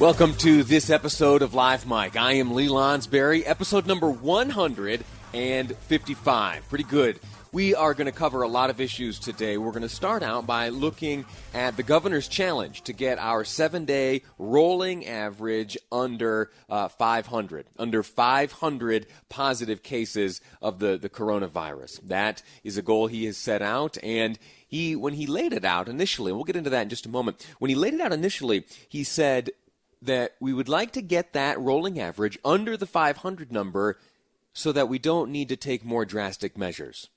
Welcome to this episode of Live Mic. I am Lee Lonsberry, episode number 155. Pretty good. We are going to cover a lot of issues today. We're going to start out by looking at the governor's challenge to get our seven day rolling average under uh, 500, under 500 positive cases of the, the coronavirus. That is a goal he has set out, and he, when he laid it out initially, and we'll get into that in just a moment. When he laid it out initially, he said that we would like to get that rolling average under the 500 number so that we don't need to take more drastic measures.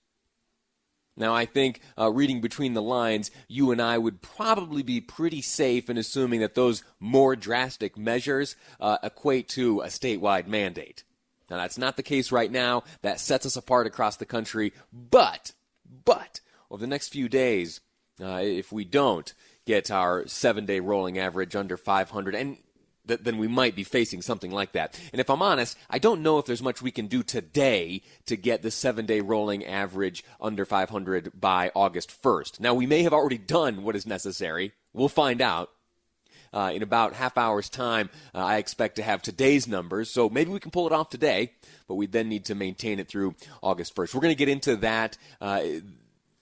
Now, I think uh, reading between the lines, you and I would probably be pretty safe in assuming that those more drastic measures uh, equate to a statewide mandate. Now, that's not the case right now. That sets us apart across the country. But, but, over the next few days, uh, if we don't get our seven day rolling average under 500, and th- then we might be facing something like that. And if I'm honest, I don't know if there's much we can do today to get the seven day rolling average under 500 by August 1st. Now, we may have already done what is necessary. We'll find out. Uh, in about half hour's time, uh, I expect to have today's numbers. So maybe we can pull it off today, but we then need to maintain it through August 1st. We're going to get into that. Uh,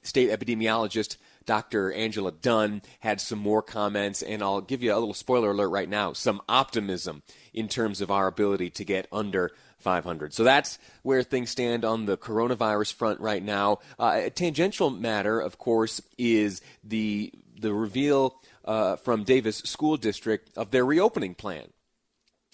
state epidemiologist Dr. Angela Dunn had some more comments, and I'll give you a little spoiler alert right now some optimism in terms of our ability to get under 500. So that's where things stand on the coronavirus front right now. Uh, a tangential matter, of course, is the the reveal uh, from Davis School District of their reopening plan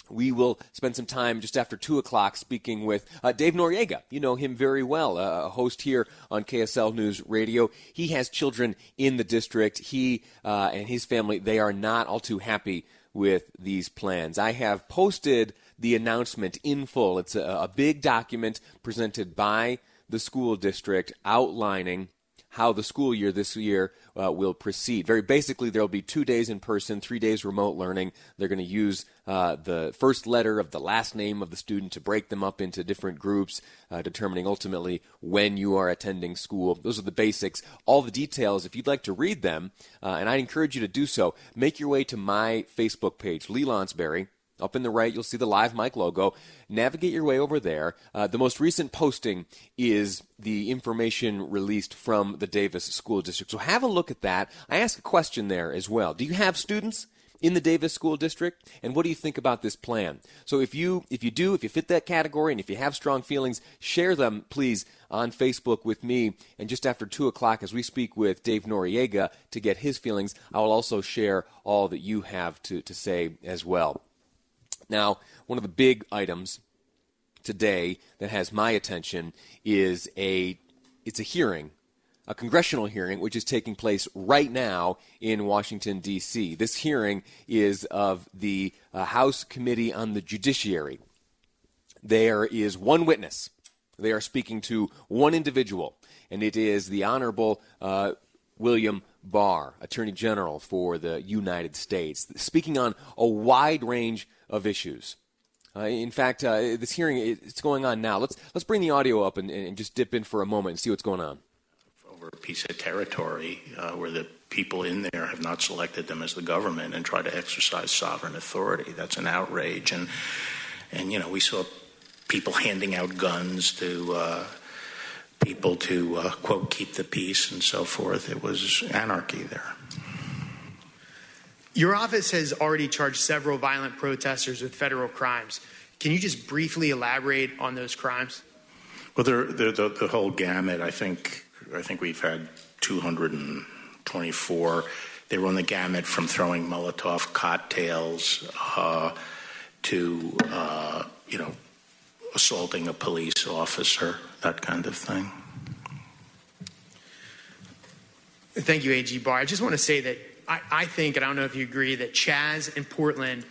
we will spend some time just after 2 o'clock speaking with uh, Dave Noriega. You know him very well, a host here on KSL News Radio. He has children in the district. He uh, and his family, they are not all too happy with these plans. I have posted the announcement in full. It's a, a big document presented by the school district outlining how the school year this year uh, will proceed. Very basically, there will be two days in person, three days remote learning. They're going to use uh, the first letter of the last name of the student to break them up into different groups, uh, determining ultimately when you are attending school. Those are the basics. All the details, if you'd like to read them, uh, and I encourage you to do so, make your way to my Facebook page, Lee Lonsberry. Up in the right, you'll see the Live Mic logo. Navigate your way over there. Uh, the most recent posting is the information released from the Davis School District. So have a look at that. I ask a question there as well. Do you have students? in the Davis School District, and what do you think about this plan? So if you if you do, if you fit that category, and if you have strong feelings, share them, please, on Facebook with me. And just after two o'clock, as we speak with Dave Noriega to get his feelings, I will also share all that you have to, to say as well. Now, one of the big items today that has my attention is a it's a hearing, a congressional hearing which is taking place right now in Washington D.C. This hearing is of the uh, House Committee on the Judiciary. There is one witness. They are speaking to one individual, and it is the Honorable uh, William Barr, Attorney General for the United States, speaking on a wide range of issues. Uh, in fact, uh, this hearing it's going on now. Let's let's bring the audio up and, and, just dip in for a moment and see what's going on. Over a piece of territory uh, where the people in there have not selected them as the government and try to exercise sovereign authority. That's an outrage, and and you know we saw people handing out guns to uh, people to uh, quote keep the peace and so forth. It was anarchy there. Your office has already charged several violent protesters with federal crimes. Can you just briefly elaborate on those crimes? Well, they're, they're the, the whole gamut. I think I think we've had 224. They run the gamut from throwing Molotov cocktails uh, to uh, you know assaulting a police officer, that kind of thing. Thank you, AG Barr. I just want to say that I, I think, and I don't know if you agree, that Chaz and Portland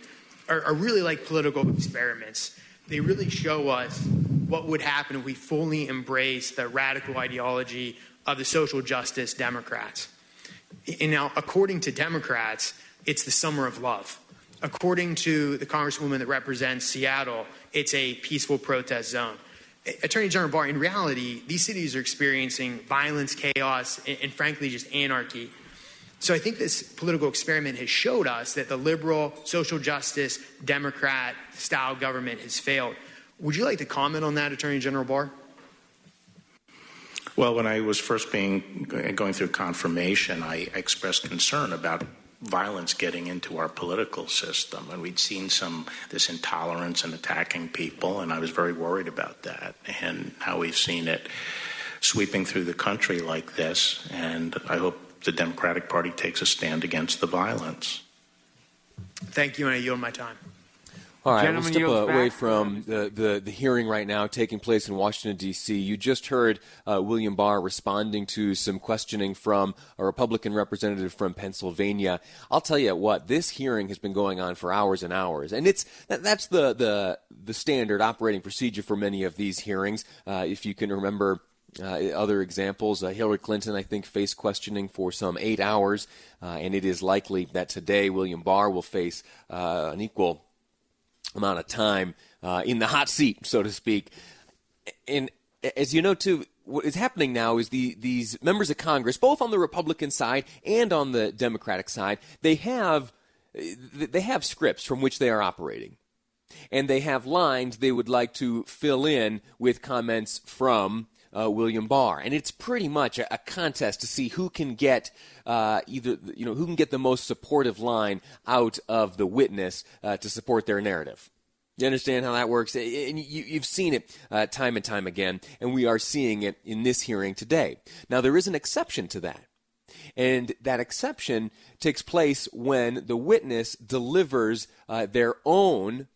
are, are really like political experiments. They really show us what would happen if we fully embrace the radical ideology of the social justice Democrats. And now, according to Democrats, it's the summer of love. According to the Congresswoman that represents Seattle, it's a peaceful protest zone. Attorney General Barr, in reality, these cities are experiencing violence, chaos, and, and frankly, just anarchy. So I think this political experiment has showed us that the liberal, social justice, Democrat style government has failed. Would you like to comment on that, Attorney General Barr? Well, when I was first being going through confirmation, I expressed concern about violence getting into our political system, and we'd seen some this intolerance and attacking people, and I was very worried about that, and how we've seen it sweeping through the country like this, and I hope the Democratic Party takes a stand against the violence. Thank you, and I yield my time. All right, we'll step away from the, the, the, hearing right now taking place in Washington, D.C. You just heard uh, William Barr responding to some questioning from a Republican representative from Pennsylvania. I'll tell you what, this hearing has been going on for hours and hours, and it's that, that's the, the, the standard operating procedure for many of these hearings. Uh, if you can remember, uh, other examples, uh, Hillary Clinton, I think, faced questioning for some eight hours, uh, and it is likely that today William Barr will face uh, an equal amount of time uh, in the hot seat, so to speak. And as you know, too, what is happening now is the, these members of Congress, both on the Republican side and on the Democratic side, they have they have scripts from which they are operating, and they have lines they would like to fill in with comments from uh, William Barr, and it's pretty much a, a contest to see who can get uh, either you know who can get the most supportive line out of the witness uh, to support their narrative. You understand how that works, and you, have seen it uh, time and time again, and we are seeing it in this hearing today. Now there is an exception to that. And that exception takes place when the witness delivers uh, their own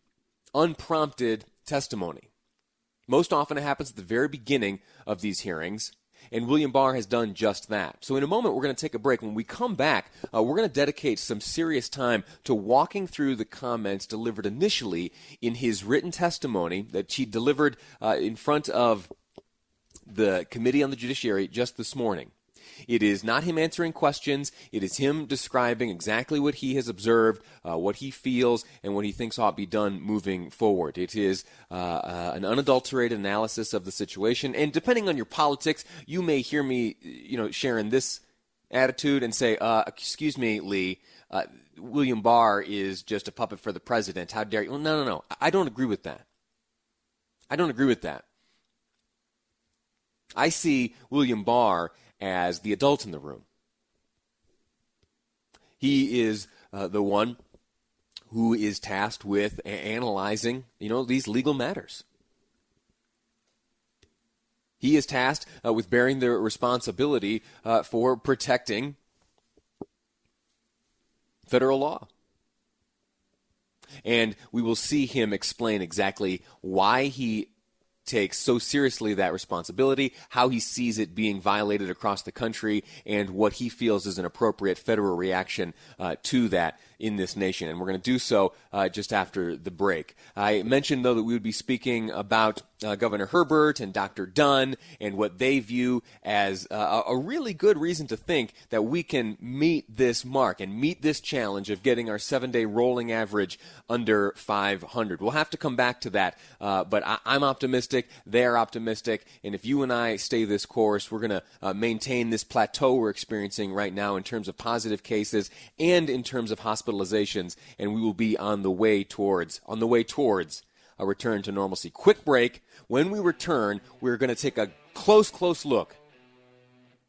unprompted testimony. Most often it happens at the very beginning of these hearings. And William Barr has done just that. So, in a moment, we're going to take a break. When we come back, uh, we're going to dedicate some serious time to walking through the comments delivered initially in his written testimony that he delivered uh, in front of the Committee on the Judiciary just this morning. It is not him answering questions. It is him describing exactly what he has observed, uh, what he feels, and what he thinks ought to be done moving forward. It is uh, uh, an unadulterated analysis of the situation. And depending on your politics, you may hear me, you know, sharing this attitude and say, uh, "Excuse me, Lee." Uh, William Barr is just a puppet for the president. How dare you? Well, no, no, no. I don't agree with that. I don't agree with that. I see William Barr as the adult in the room. He is uh, the one who is tasked with a- analyzing, you know, these legal matters. He is tasked uh, with bearing the responsibility uh, for protecting federal law. And we will see him explain exactly why he takes so seriously that responsibility, how he sees it being violated across the country, and what he feels is an appropriate federal reaction uh, to that in this nation. And we're going to do so uh, just after the break. I mentioned, though, that we would be speaking about uh, Governor Herbert and Dr. Dunn and what they view as uh, a really good reason to think that we can meet this mark and meet this challenge of getting our seven day rolling average under 500. We'll have to come back to that, uh, but I- am optimistic. They're optimistic. And if you and I stay this course, we're going to uh, maintain this plateau we're experiencing right now in terms of positive cases and in terms of hospitalizations, and we will be on the way towards on the way towards a return to normalcy. Quick break. When we return, we're going to take a close, close look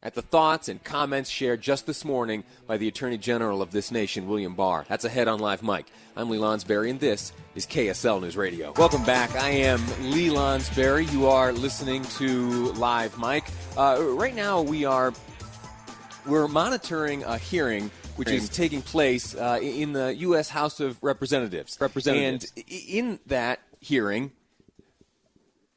at the thoughts and comments shared just this morning by the Attorney General of this nation, William Barr. That's ahead on Live Mic. I'm Lee Lonsberry, and this is KSL News Radio. Welcome back. I am Lee Lonsberry. You are listening to Live Mic. Uh, right now, we are we're monitoring a hearing which is taking place uh, in the U.S. House of Representatives. Representatives. And in that hearing,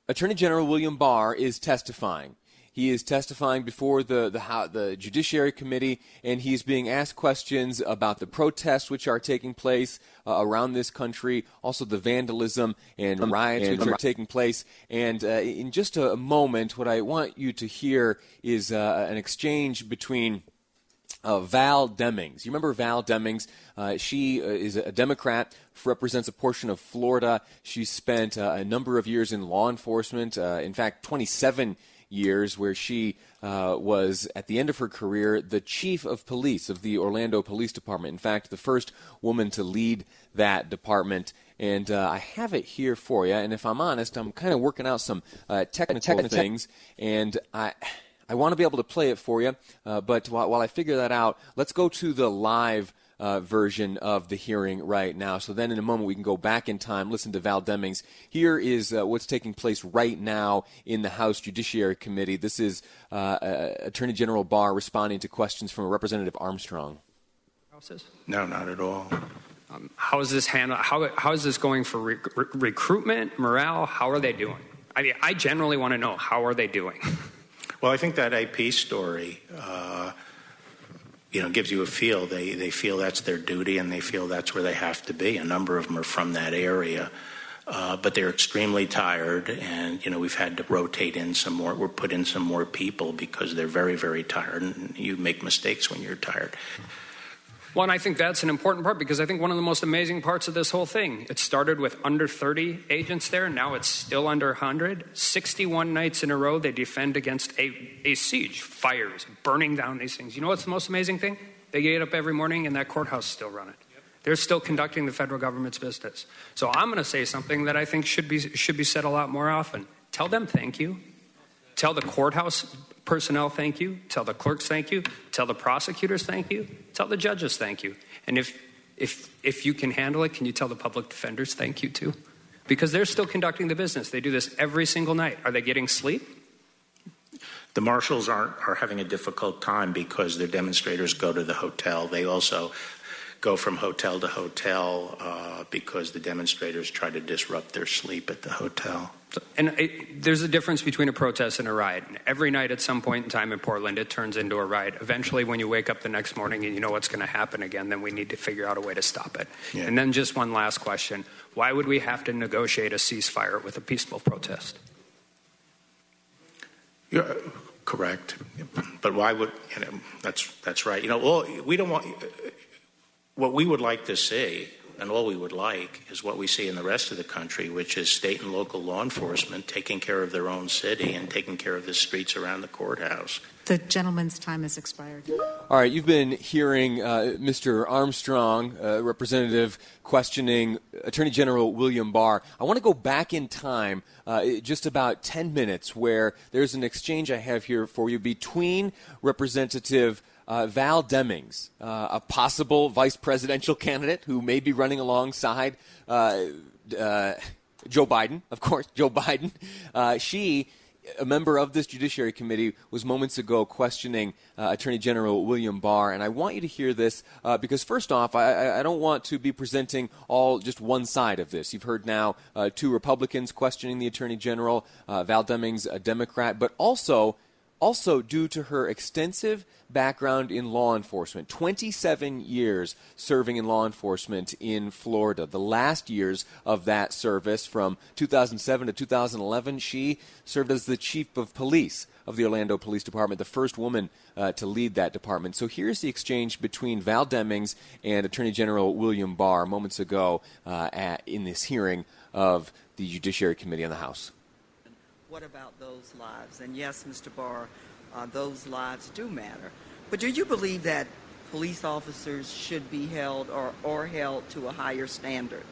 Attorney General William Barr is testifying. He is testifying before the, the, the Judiciary Committee, and he's being asked questions about the protests which are taking place uh, around this country, also the vandalism and um, riots and, which are taking place. And uh, in just a moment, what I want you to hear is uh, an exchange between uh, Val Demings. You remember Val Demings? Uh, she uh, is a Democrat, represents a portion of Florida. She spent uh, a number of years in law enforcement, uh, in fact, 27 years, where she uh, was, at the end of her career, the chief of police of the Orlando Police Department. In fact, the first woman to lead that department. And I have it here for you. And if I'm honest, I'm kind of working out some technical, technical things. And I I want to be able to play it for you, uh, but while, while, I figure that out, let's go to the live uh, version of the hearing right now. So then in a moment we can go back in time, listen to Val Demings. Here is uh, what's taking place right now in the House Judiciary Committee. This is uh, Attorney General Barr responding to questions from Representative Armstrong. No, not at all. Um, how is this handled? How, how is this going for re- re- recruitment, morale? How are they doing? I mean, I generally want to know how are they doing. Well, I think that AP story, uh, you know, gives you a feel. They they feel that's their duty, and they feel that's where they have to be. A number of them are from that area. Uh, but they're extremely tired, and you know we've had to rotate in some more. We're put in some more people because they're very, very tired, and you make mistakes when you're tired. Well, and I think that's an important part because I think one of the most amazing parts of this whole thing, it started with under 30 agents there. Now it's still under 100. 61 nights in a row, they defend against a, a siege, fires, burning down these things. You know what's the most amazing thing? They get up every morning and that courthouse is still running. They're still conducting the federal government's business. So I'm going to say something that I think should be, should be said a lot more often. Tell them thank you. Tell the courthouse personnel thank you, tell the clerks thank you, tell the prosecutors thank you, tell the judges thank you. And if, if, if you can handle it, can you tell the public defenders thank you too? Because they're still conducting the business. They do this every single night. Are they getting sleep? The marshals aren't are having a difficult time because their demonstrators go to the hotel. They also go from hotel to hotel uh, because the demonstrators try to disrupt their sleep at the hotel. And it, there's a difference between a protest and a riot. Every night at some point in time in Portland, it turns into a riot. Eventually, when you wake up the next morning and you know what's going to happen again, then we need to figure out a way to stop it. Yeah. And then, just one last question why would we have to negotiate a ceasefire with a peaceful protest? You're correct. But why would, you know, that's, that's right. You know, well, we don't want, what we would like to see, and all we would like, is what we see in the rest of the country, which is state and local law enforcement taking care of their own city and taking care of the streets around the courthouse. The gentleman's time has expired. All right, you've been hearing uh, Mr. Armstrong, uh, representative, questioning Attorney General William Barr. I want to go back in time uh, just about 10 minutes where there's an exchange I have here for you between Representative uh, Val Demings, uh, a possible vice presidential candidate who may be running alongside uh, uh Joe Biden, of course, Joe Biden. Uh, she, a member of this Judiciary Committee, was moments ago questioning uh, Attorney General William Barr. And I want you to hear this because, first off, I, I, don't want to be presenting all just one side of this. You've heard now two Republicans questioning the Attorney General, Val Demings, a Democrat, but also also due to her extensive background in law enforcement 27 years serving in law enforcement in Florida. The last years of that service, from 2007 to 2011, she served as the chief of police of the Orlando Police Department, the first woman uh, to lead that department. So here's the exchange between Val Demings and Attorney General William Barr moments ago uh, at, in this hearing of the Judiciary Committee on the House what about those lives? And yes, Mr. Barr, uh, those lives do matter. But do you believe that police officers should be held or, or held to a higher standard?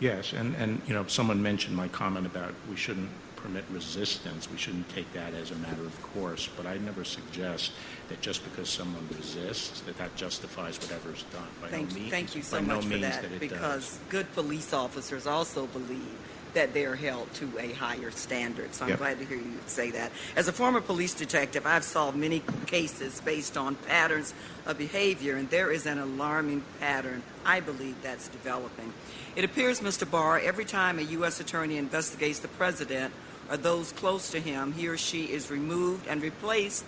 Yes, and, and you know, someone mentioned my comment about we shouldn't permit resistance. We shouldn't take that as a matter of course. But I never suggest that just because someone resists, that that justifies whatever's done. By thank, no means, thank you so much no for that, that because does. good police officers also believe that they're held to a higher standard. So I'm yep. glad to hear you say that. As a former police detective, I've solved many cases based on patterns of behavior, and there is an alarming pattern, I believe, that's developing. It appears, Mr. Barr, every time a U.S. attorney investigates the president or those close to him, he or she is removed and replaced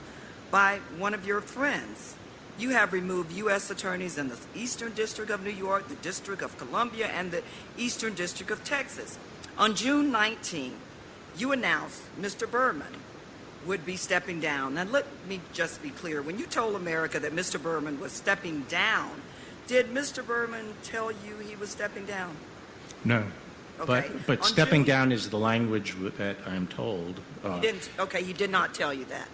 by one of your friends. You have removed U.S. attorneys in the Eastern District of New York, the District of Columbia, and the Eastern District of Texas. On June 19, you announced Mr. Berman would be stepping down. Now, let me just be clear. When you told America that Mr. Berman was stepping down, did Mr. Berman tell you he was stepping down? No. Okay. But, but On stepping June- down is the language that I'm told. Uh, He didn't. Okay, he did not tell you that.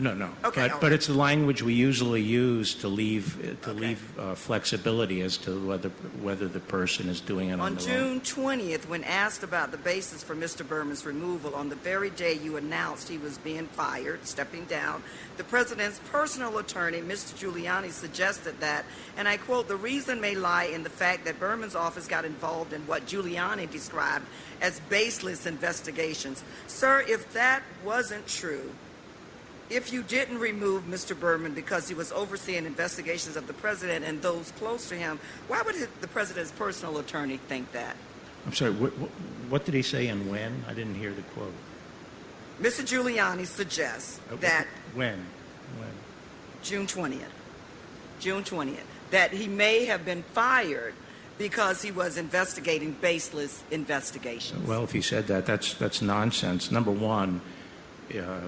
No, no. Okay, But, but right. it's the language we usually use to leave to Okay. leave uh, flexibility as to whether whether the person is doing it on, On their own. June 20th, when asked about the basis for Mr. Berman's removal, on the very day you announced he was being fired, stepping down, the president's personal attorney, Mr. Giuliani, suggested that, and I quote, the reason may lie in the fact that Berman's office got involved in what Giuliani described as baseless investigations. Sir, if that wasn't true, if you didn't remove Mr. Berman because he was overseeing investigations of the president and those close to him, why would the president's personal attorney think that? I'm sorry. What, what, what did he say and when? I didn't hear the quote. Mr. Giuliani suggests Uh, that when when June 20th, June 20th, that he may have been fired because he was investigating baseless investigations. Well, if he said that, that's that's nonsense. Number one, uh,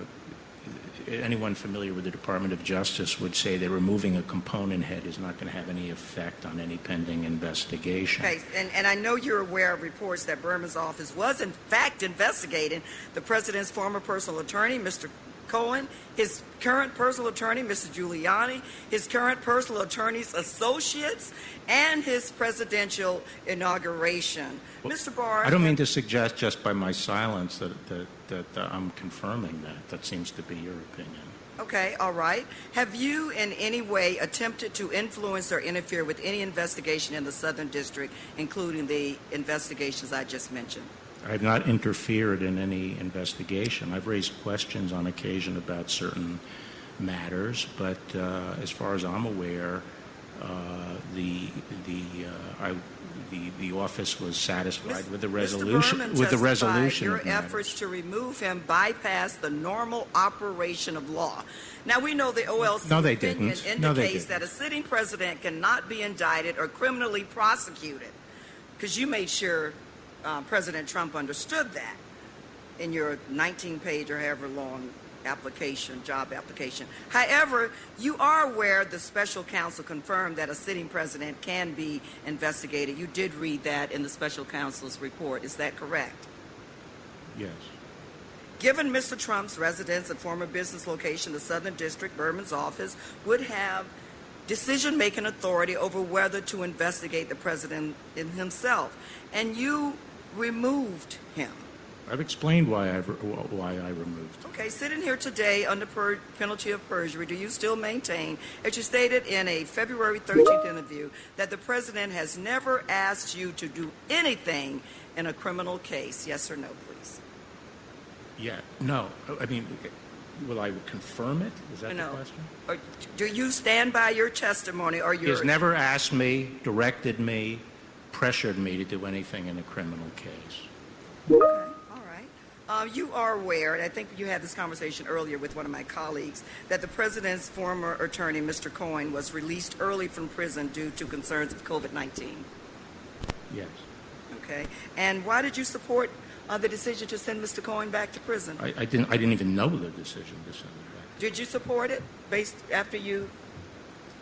anyone familiar with the Department of Justice would say that removing a component head is not going to have any effect on any pending investigation. Okay, and, and I know you're aware of reports that Berman's office was, in fact, investigating the president's former personal attorney, Mr. Cohen, his current personal attorney, Mr. Giuliani, his current personal attorney's associates, and his presidential inauguration. Mr. Barr, I don't mean to suggest just by my silence that that, that uh, I'm confirming that. That seems to be your opinion. Okay, all right. Have you in any way attempted to influence or interfere with any investigation in the Southern District, including the investigations I just mentioned? I have not interfered in any investigation. I've raised questions on occasion about certain matters, but uh, as far as I'm aware, uh, the the uh, I, the the office was satisfied with the resolution. With the resolution. Your efforts to remove him bypassed the normal operation of law. Now we know the OLC No, they opinion didn't. No, they indicates didn't. that a sitting president cannot be indicted or criminally prosecuted, because you made sure uh, President Trump understood that in your 19-page or however long application, job application. However, you are aware the special counsel confirmed that a sitting president can be investigated. You did read that in the special counsel's report. Is that correct? Yes. Given Mr. Trump's residence and former business location, the Southern District, Berman's office would have decision making authority over whether to investigate the president in himself. And you removed him. I've explained why I why I removed. Okay, sitting here today under per- penalty of perjury, do you still maintain, as you stated in a February 13th interview, that the president has never asked you to do anything in a criminal case? Yes or no, please? Yeah. No. I mean, will I confirm it? Is that no. the question? Or do you stand by your testimony or your? He has never asked me, directed me, pressured me to do anything in a criminal case. Okay, all right. Uh, you are aware, and I think you had this conversation earlier with one of my colleagues, that the president's former attorney, Mr. Cohen, was released early from prison due to concerns of COVID 19. Yes. Okay. And why did you support uh, the decision to send Mr. Cohen back to prison? I, I didn't. I didn't even know the decision to send it back. Did you support it based after you?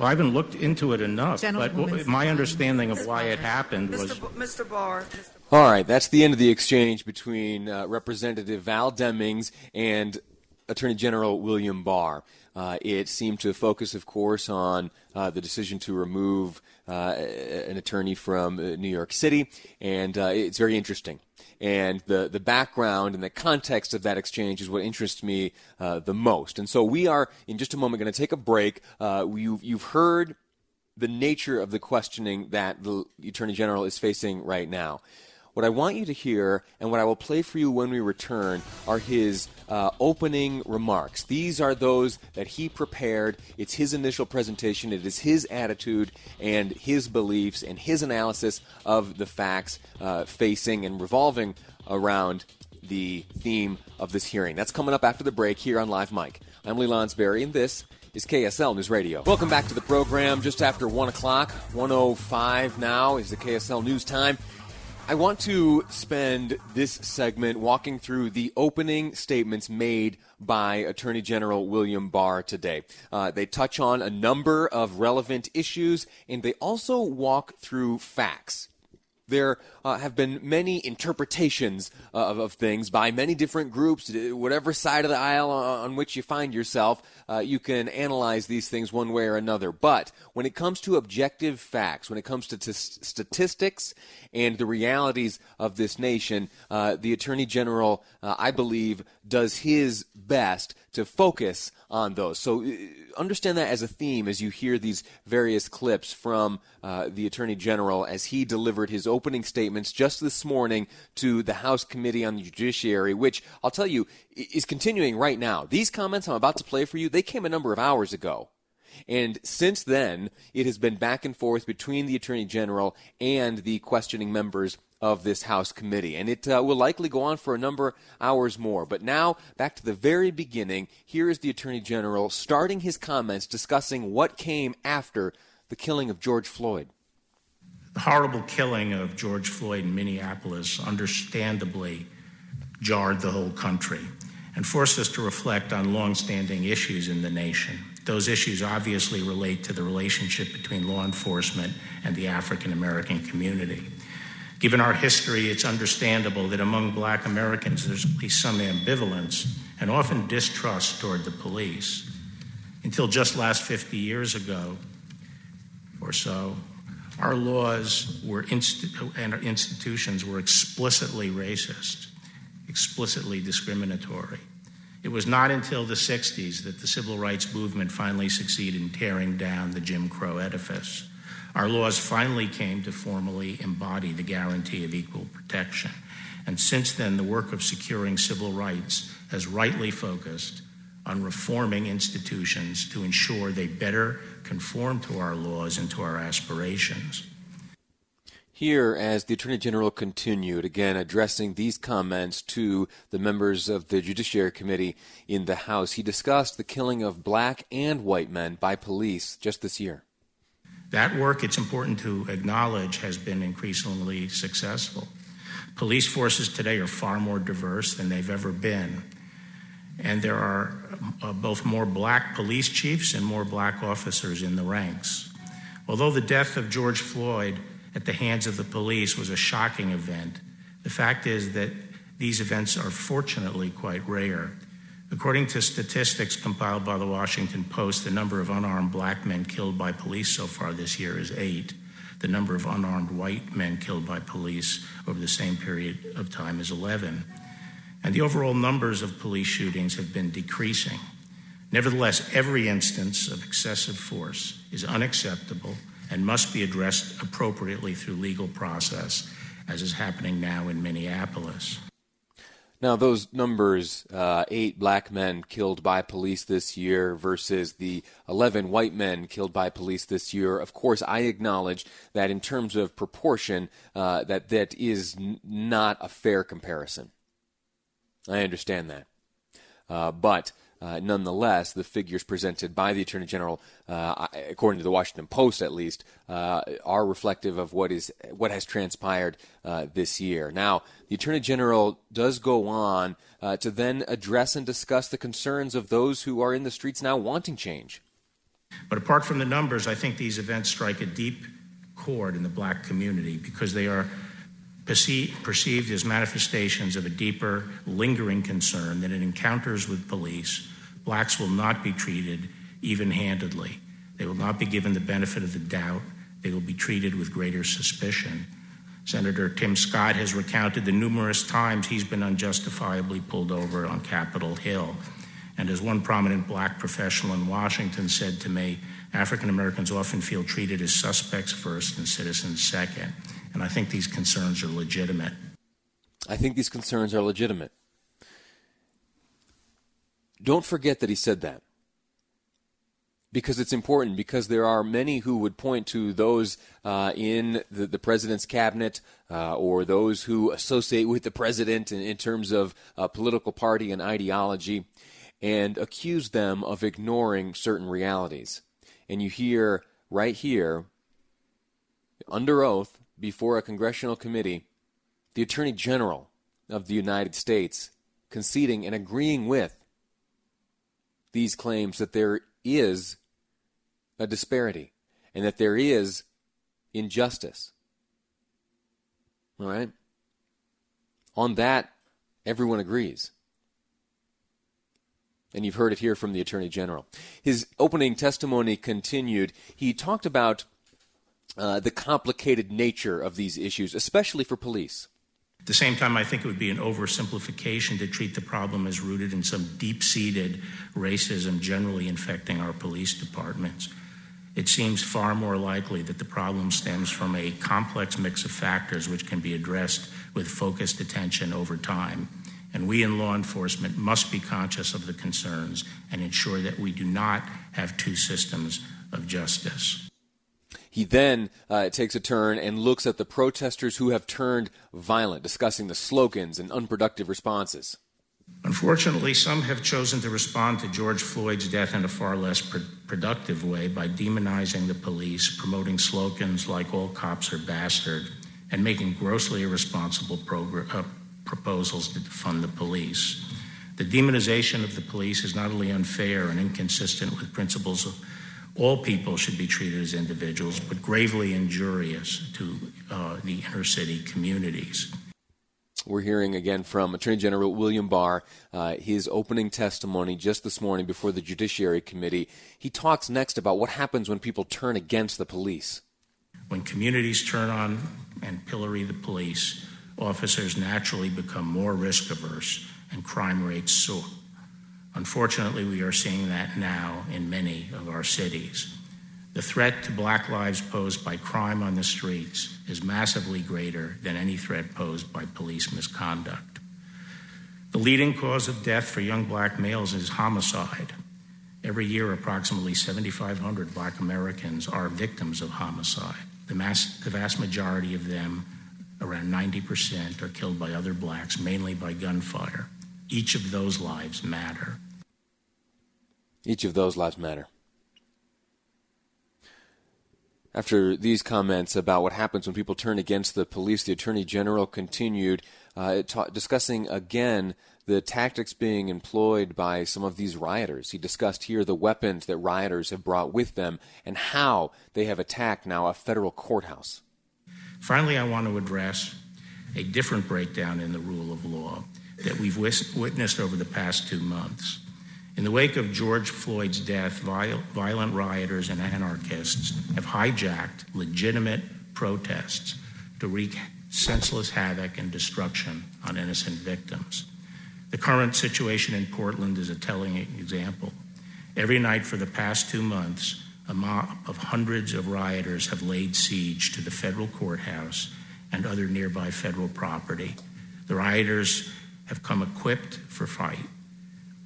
Well, I haven't looked into it enough, but my understanding of why it happened was Mr. Barr. All right, that's the end of the exchange between uh, Representative Val Demings and Attorney General William Barr. Uh, it seemed to focus, of course, on uh, the decision to remove uh, an attorney from uh, New York City, and uh, it's very interesting. And the, the background and the context of that exchange is what interests me uh, the most. And so we are, in just a moment, going to take a break. Uh, you, you've heard the nature of the questioning that the Attorney General is facing right now. What I want you to hear, and what I will play for you when we return, are his uh, opening remarks. These are those that he prepared. It's his initial presentation. It is his attitude and his beliefs and his analysis of the facts uh, facing and revolving around the theme of this hearing. That's coming up after the break here on Live Mic. I'm Lee Lonsberry, and this is KSL News Radio. Welcome back to the program just after 1 o'clock. 105 now is the KSL News Time. I want to spend this segment walking through the opening statements made by Attorney General William Barr today. Uh, they touch on a number of relevant issues, and they also walk through facts there uh, have been many interpretations of, of, things by many different groups. Whatever side of the aisle on, which you find yourself, uh, you can analyze these things one way or another. But when it comes to objective facts, when it comes to t- statistics and the realities of this nation, uh, the Attorney General, uh, I believe, does his best to focus on those. So uh, understand that as a theme as you hear these various clips from uh, the Attorney General as he delivered his opening statements just this morning to the House Committee on the Judiciary, which I'll tell you is continuing right now. These comments I'm about to play for you, they came a number of hours ago. And since then, it has been back and forth between the Attorney General and the questioning members of this House committee. And it uh, will likely go on for a number of hours more. But now, back to the very beginning, here is the Attorney General starting his comments discussing what came after the killing of George Floyd. The horrible killing of George Floyd in Minneapolis understandably jarred the whole country and forced us to reflect on longstanding issues in the nation. Those issues obviously relate to the relationship between law enforcement and the African American community. Given our history, it's understandable that among black Americans there's at least some ambivalence and often distrust toward the police. Until just last 50 years ago or so, our laws were and our institutions were explicitly racist, explicitly discriminatory. It was not until the 60s that the civil rights movement finally succeeded in tearing down the Jim Crow edifice our laws finally came to formally embody the guarantee of equal protection. And since then, the work of securing civil rights has rightly focused on reforming institutions to ensure they better conform to our laws and to our aspirations. Here, as the Attorney General continued, again addressing these comments to the members of the Judiciary Committee in the House, he discussed the killing of black and white men by police just this year. That work, it's important to acknowledge, has been increasingly successful. Police forces today are far more diverse than they've ever been. And there are uh, both more black police chiefs and more black officers in the ranks. Although the death of George Floyd at the hands of the police was a shocking event, the fact is that these events are fortunately quite rare. According to statistics compiled by the Washington Post, the number of unarmed black men killed by police so far this year is eight. The number of unarmed white men killed by police over the same period of time is 11. And the overall numbers of police shootings have been decreasing. Nevertheless, every instance of excessive force is unacceptable and must be addressed appropriately through legal process, as is happening now in Minneapolis. Now, those numbers uh, eight black men killed by police this year versus the 11 white men killed by police this year. Of course, I acknowledge that in terms of proportion, uh, that that is n- not a fair comparison. I understand that. Uh, but uh, nonetheless, the figures presented by the Attorney General, uh, according to the Washington Post at least, uh, are reflective of what is what has transpired uh, this year. Now, the Attorney General does go on uh, to then address and discuss the concerns of those who are in the streets now wanting change. But apart from the numbers, I think these events strike a deep chord in the black community because they are perceived as manifestations of a deeper, lingering concern that in encounters with police, blacks will not be treated even handedly. They will not be given the benefit of the doubt. They will be treated with greater suspicion. Senator Tim Scott has recounted the numerous times he's been unjustifiably pulled over on Capitol Hill. And as one prominent black professional in Washington said to me, African Americans often feel treated as suspects first and citizens second. And I think these concerns are legitimate. I think these concerns are legitimate. Don't forget that he said that. because it's important, because there are many who would point to those uh, in the, the, president's cabinet uh, or those who associate with the president in, in terms of uh, political party and ideology and accuse them of ignoring certain realities. And you hear right here, under oath, before a congressional committee, the Attorney General of the United States conceding and agreeing with these claims that there is a disparity and that there is injustice. All right? On that, everyone agrees. And you've heard it here from the Attorney General. His opening testimony continued. He talked about uh, the complicated nature of these issues, especially for police. At the same time, I think it would be an oversimplification to treat the problem as rooted in some deep seated racism generally infecting our police departments. It seems far more likely that the problem stems from a complex mix of factors which can be addressed with focused attention over time. And we in law enforcement must be conscious of the concerns and ensure that we do not have two systems of justice. He then uh, takes a turn and looks at the protesters who have turned violent, discussing the slogans and unproductive responses. Unfortunately, some have chosen to respond to George Floyd's death in a far less pr- productive way by demonizing the police, promoting slogans like all cops are bastard, and making grossly irresponsible progr- uh, proposals to defund the police. The demonization of the police is not only unfair and inconsistent with principles of all people should be treated as individuals, but gravely injurious to uh, the inner city communities. We're hearing again from Attorney General William Barr, uh, his opening testimony just this morning before the Judiciary Committee. He talks next about what happens when people turn against the police. When communities turn on and pillory the police, officers naturally become more risk averse and crime rates soar. Unfortunately, we are seeing that now in many of our cities. The threat to black lives posed by crime on the streets is massively greater than any threat posed by police misconduct. The leading cause of death for young black males is homicide. Every year, approximately 7,500 black Americans are victims of homicide. The, mass, the vast majority of them, around 90%, are killed by other blacks, mainly by gunfire. Each of those lives matter. Each of those lives matter. After these comments about what happens when people turn against the police, the Attorney General continued uh, ta- discussing again the tactics being employed by some of these rioters. He discussed here the weapons that rioters have brought with them and how they have attacked now a federal courthouse. Finally, I want to address a different breakdown in the rule of law that we've witnessed over the past two months. In the wake of George Floyd's death, violent rioters and anarchists have hijacked legitimate protests to wreak senseless havoc and destruction on innocent victims. The current situation in Portland is a telling example. Every night for the past two months, a mob of hundreds of rioters have laid siege to the federal courthouse and other nearby federal property. The rioters have come equipped for fight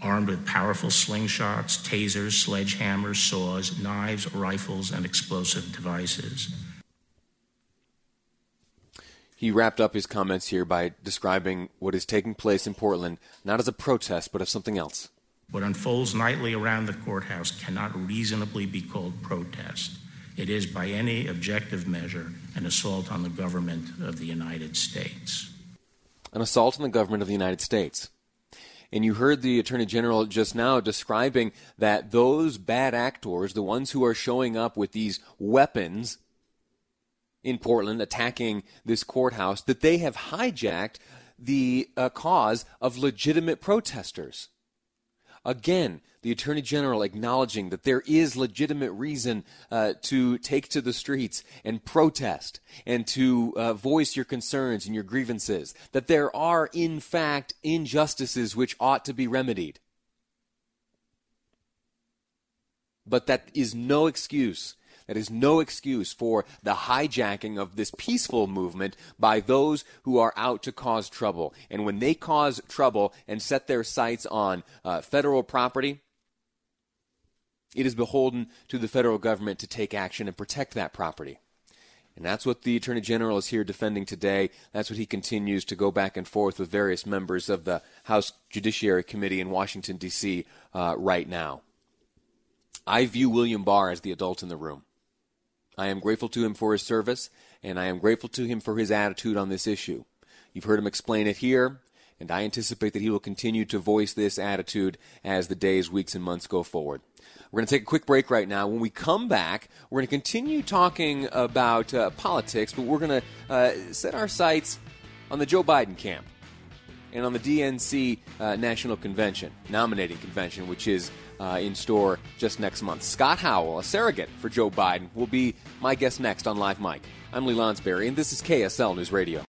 armed with powerful slingshots, tasers, sledgehammers, saws, knives, rifles, and explosive devices. He wrapped up his comments here by describing what is taking place in Portland not as a protest, but as something else. What unfolds nightly around the courthouse cannot reasonably be called protest. It is, by any objective measure, an assault on the government of the United States. An assault on the government of the United States. And you heard the Attorney General just now describing that those bad actors, the ones who are showing up with these weapons in Portland attacking this courthouse, that they have hijacked the uh, cause of legitimate protesters. Again, the Attorney General acknowledging that there is legitimate reason uh, to take to the streets and protest and to uh, voice your concerns and your grievances, that there are, in fact, injustices which ought to be remedied. But that is no excuse. That is no excuse for the hijacking of this peaceful movement by those who are out to cause trouble. And when they cause trouble and set their sights on uh, federal property, It is beholden to the federal government to take action and protect that property. And that's what the Attorney General is here defending today. That's what he continues to go back and forth with various members of the House Judiciary Committee in Washington, D.C. Uh, right now. I view William Barr as the adult in the room. I am grateful to him for his service, and I am grateful to him for his attitude on this issue. You've heard him explain it here, and I anticipate that he will continue to voice this attitude as the days, weeks, and months go forward. We're going to take a quick break right now. When we come back, we're going to continue talking about uh, politics, but we're going to uh, set our sights on the Joe Biden camp and on the DNC uh, National Convention, nominating convention, which is uh, in store just next month. Scott Howell, a surrogate for Joe Biden, will be my guest next on Live Mic. I'm Lee Lonsberry, and this is KSL News Radio.